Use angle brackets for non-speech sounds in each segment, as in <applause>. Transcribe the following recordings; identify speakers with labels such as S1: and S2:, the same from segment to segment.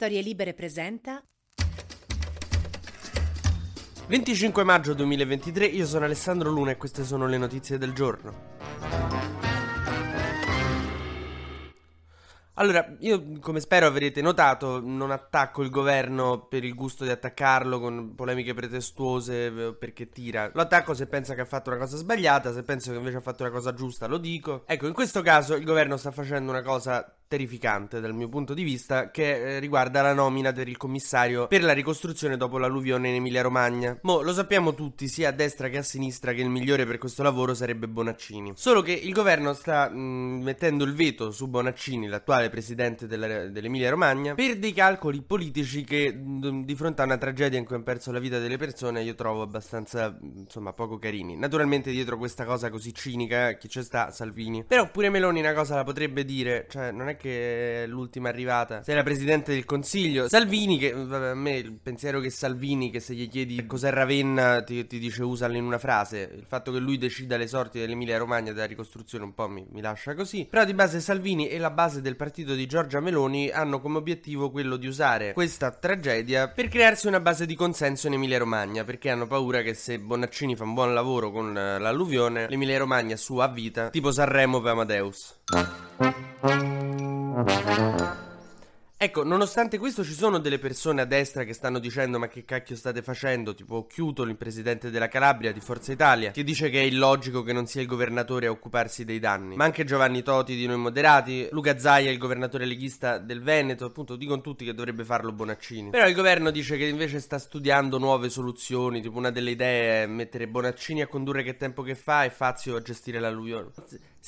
S1: Storie Libere presenta
S2: 25 maggio 2023, io sono Alessandro Luna e queste sono le notizie del giorno. Allora, io come spero avrete notato, non attacco il governo per il gusto di attaccarlo con polemiche pretestuose eh, perché tira. Lo attacco se pensa che ha fatto una cosa sbagliata, se penso che invece ha fatto una cosa giusta lo dico. Ecco, in questo caso il governo sta facendo una cosa terrificante dal mio punto di vista che eh, riguarda la nomina per il commissario per la ricostruzione dopo l'alluvione in Emilia Romagna. Mo lo sappiamo tutti, sia a destra che a sinistra, che il migliore per questo lavoro sarebbe Bonaccini. Solo che il governo sta mh, mm, mettendo il veto su Bonaccini, l'attuale presidente della, dell'Emilia Romagna, per dei calcoli politici che mh, mm, di fronte a una tragedia in cui hanno perso la vita delle persone io trovo abbastanza, insomma, poco carini. Naturalmente dietro questa cosa così cinica chi c'è sta? Salvini. Però pure Meloni una cosa la potrebbe dire, cioè non è che è l'ultima arrivata. Sei la presidente del consiglio. Salvini, che vabbè, a me il pensiero che Salvini, che se gli chiedi cos'è Ravenna, ti, ti dice usalo in una frase. Il fatto che lui decida le sorti dell'Emilia Romagna della ricostruzione un po' mi, mi lascia così. Però di base Salvini e la base del partito di Giorgia Meloni hanno come obiettivo quello di usare questa tragedia per crearsi una base di consenso in Emilia Romagna. Perché hanno paura che se Bonaccini fa un buon lavoro con l'alluvione, l'Emilia Romagna sua vita, tipo Sanremo per Amadeus. Ecco, nonostante questo ci sono delle persone a destra che stanno dicendo ma che cacchio state facendo, tipo Chiutolo, il presidente della Calabria di Forza Italia, che dice che è illogico che non sia il governatore a occuparsi dei danni, ma anche Giovanni Toti di Noi Moderati, Luca Zaia, il governatore leghista del Veneto, appunto dicono tutti che dovrebbe farlo Bonaccini. Però il governo dice che invece sta studiando nuove soluzioni, tipo una delle idee è mettere Bonaccini a condurre che tempo che fa e Fazio a gestire l'alluvione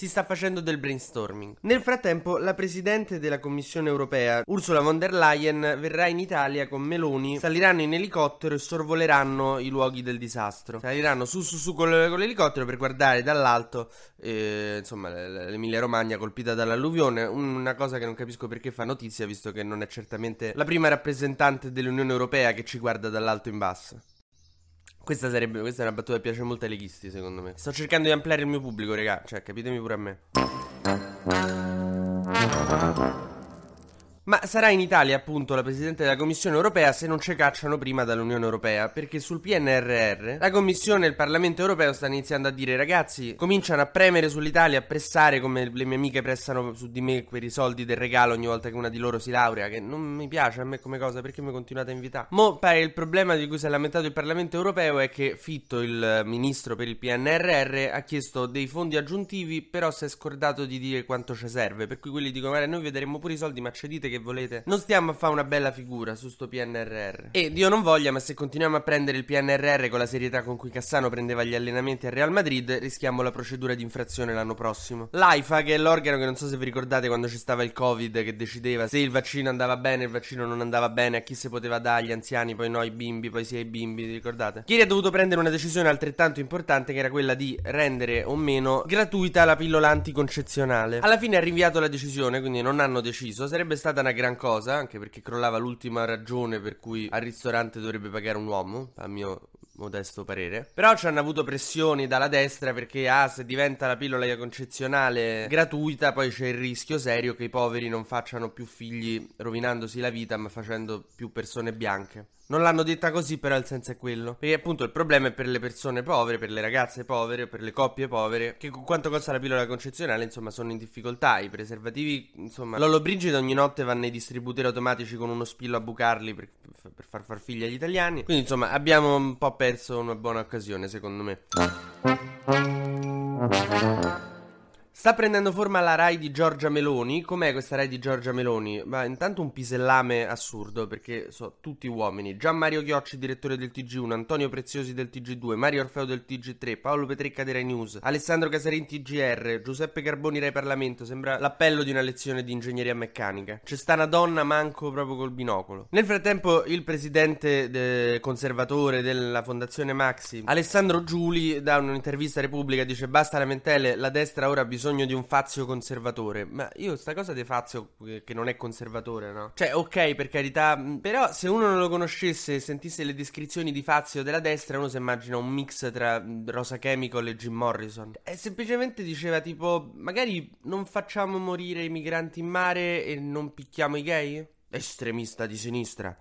S2: si sta facendo del brainstorming. Nel frattempo, la presidente della Commissione europea, Ursula von der Leyen, verrà in Italia con Meloni, saliranno in elicottero e sorvoleranno i luoghi del disastro. Saliranno su su su con, l'elicottero per guardare dall'alto, eh, insomma, l'Emilia Romagna colpita dall'alluvione. Una cosa che non capisco perché fa notizia, visto che non è certamente la prima rappresentante dell'Unione Europea che ci guarda dall'alto in basso. Questa sarebbe, questa è una battuta che piace molto ai leghisti, secondo me. Sto cercando di ampliare il mio pubblico, raga. Cioè, capitemi pure a me. <laughs> Ma sarà in Italia, appunto, la Presidente della Commissione europea se non ci cacciano prima dall'Unione Europea, perché sul PNRR la Commissione e il Parlamento europeo stanno iniziando a dire ragazzi, cominciano a premere sull'Italia, a pressare come le mie amiche pressano su di me quei soldi del regalo ogni volta che una di loro si laurea, che non mi piace a me come cosa, perché mi continuate a invitare? Mo pare il problema di cui si è lamentato il Parlamento europeo è che Fitto, il ministro per il PNRR, ha chiesto dei fondi aggiuntivi, però si è scordato di dire quanto ci serve, per cui quelli dicono guarda noi vedremo pure i soldi, ma ci dite che volete. Non stiamo a fare una bella figura su sto PNRR. E Dio non voglia, ma se continuiamo a prendere il PNRR con la serietà con cui Cassano prendeva gli allenamenti a Real Madrid, rischiamo la procedura di infrazione l'anno prossimo. L'AIFA, che è l'organo che non so se vi ricordate quando ci stava il Covid, che decideva se il vaccino andava bene, il vaccino non andava bene, a chi si poteva dare, agli anziani, poi no, ai bimbi, poi sì ai bimbi, vi ricordate? Ieri ha dovuto prendere una decisione altrettanto importante che era quella di rendere o meno gratuita la pillola anticoncezionale. Alla fine ha rinviato la decisione, quindi non hanno deciso. Sarebbe stata una una gran cosa, anche perché crollava l'ultima ragione per cui al ristorante dovrebbe pagare un uomo, a mio modesto parere. Però ci hanno avuto pressioni dalla destra perché, ah, se diventa la pillola concezionale gratuita, poi c'è il rischio serio che i poveri non facciano più figli rovinandosi la vita, ma facendo più persone bianche. Non l'hanno detta così, però il senso è quello. Perché appunto il problema è per le persone povere, per le ragazze povere, per le coppie povere, che con quanto costa la pillola concezionale, insomma, sono in difficoltà. I preservativi, insomma, Lollo Brigida ogni notte va nei distributori automatici con uno spillo a bucarli per, per far far figli agli italiani. Quindi, insomma, abbiamo un po' perso una buona occasione, secondo me. Sta prendendo forma la Rai di Giorgia Meloni. Com'è questa Rai di Giorgia Meloni? Ma intanto un pisellame assurdo perché sono tutti uomini. Gian Mario Chiocci, direttore del TG1, Antonio Preziosi del TG2, Mario Orfeo del TG3, Paolo Petrecca di Rai News, Alessandro Casarin TGR, Giuseppe Carboni Rai Parlamento. Sembra l'appello di una lezione di ingegneria meccanica. C'è sta una donna manco proprio col binocolo. Nel frattempo il presidente de- conservatore della fondazione Maxi, Alessandro Giuli, da un'intervista a Repubblica dice basta lamentele, la destra ora ha bisogno bisogno di un Fazio conservatore. Ma io sta cosa di Fazio che non è conservatore, no? Cioè, ok, per carità, però se uno non lo conoscesse e sentisse le descrizioni di Fazio della destra, uno si immagina un mix tra Rosa Chemical e Jim Morrison. E semplicemente diceva tipo, magari non facciamo morire i migranti in mare e non picchiamo i gay? estremista di sinistra.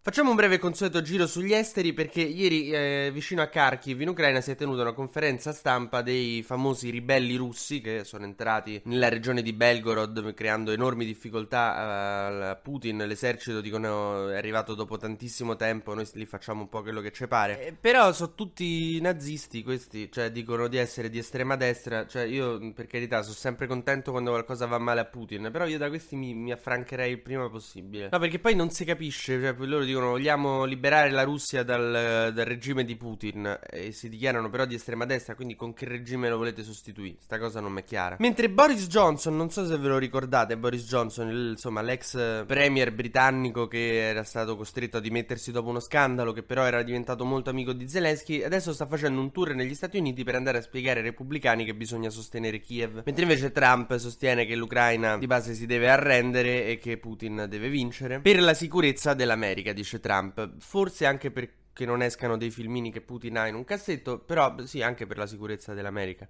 S2: Facciamo un breve consueto giro sugli esteri perché ieri eh, vicino a Kharkiv in Ucraina si è tenuta una conferenza stampa dei famosi ribelli russi che sono entrati nella regione di Belgorod creando enormi difficoltà a Putin, l'esercito dicono è arrivato dopo tantissimo tempo, noi li facciamo un po' quello che ci pare. Eh, però sono tutti nazisti questi, cioè dicono di essere di estrema destra, cioè io per carità sono sempre contento quando qualcosa va male a Putin, però io da questi mi, mi affrancherei il prima possibile. No, perché poi non si capisce, cioè loro dicono vogliamo liberare la Russia dal, dal, regime di Putin e si dichiarano però di estrema destra, quindi con che regime lo volete sostituire? Sta cosa non mi è chiara. Mentre Boris Johnson, non so se ve lo ricordate, Boris Johnson, il, insomma l'ex premier britannico che era stato costretto a dimettersi dopo uno scandalo, che però era diventato molto amico di Zelensky, adesso sta facendo un tour negli Stati Uniti per andare a spiegare ai repubblicani che bisogna sostenere Kiev. Mentre invece Trump sostiene che l'Ucraina di base si deve arrendere e che Putin deve vincere per la sicurezza dell'America, dice Trump. Forse anche perché non escano dei filmini che Putin ha in un cassetto, però sì, anche per la sicurezza dell'America.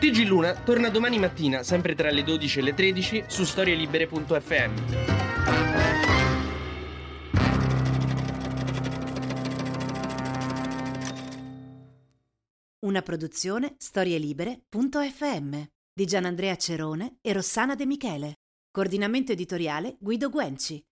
S2: TG Luna torna domani mattina, sempre tra le 12 e le 13, su storielibere.fm.
S1: Una produzione storielibere.fm di Gianandrea Cerone e Rossana De Michele. Coordinamento editoriale Guido Guenci.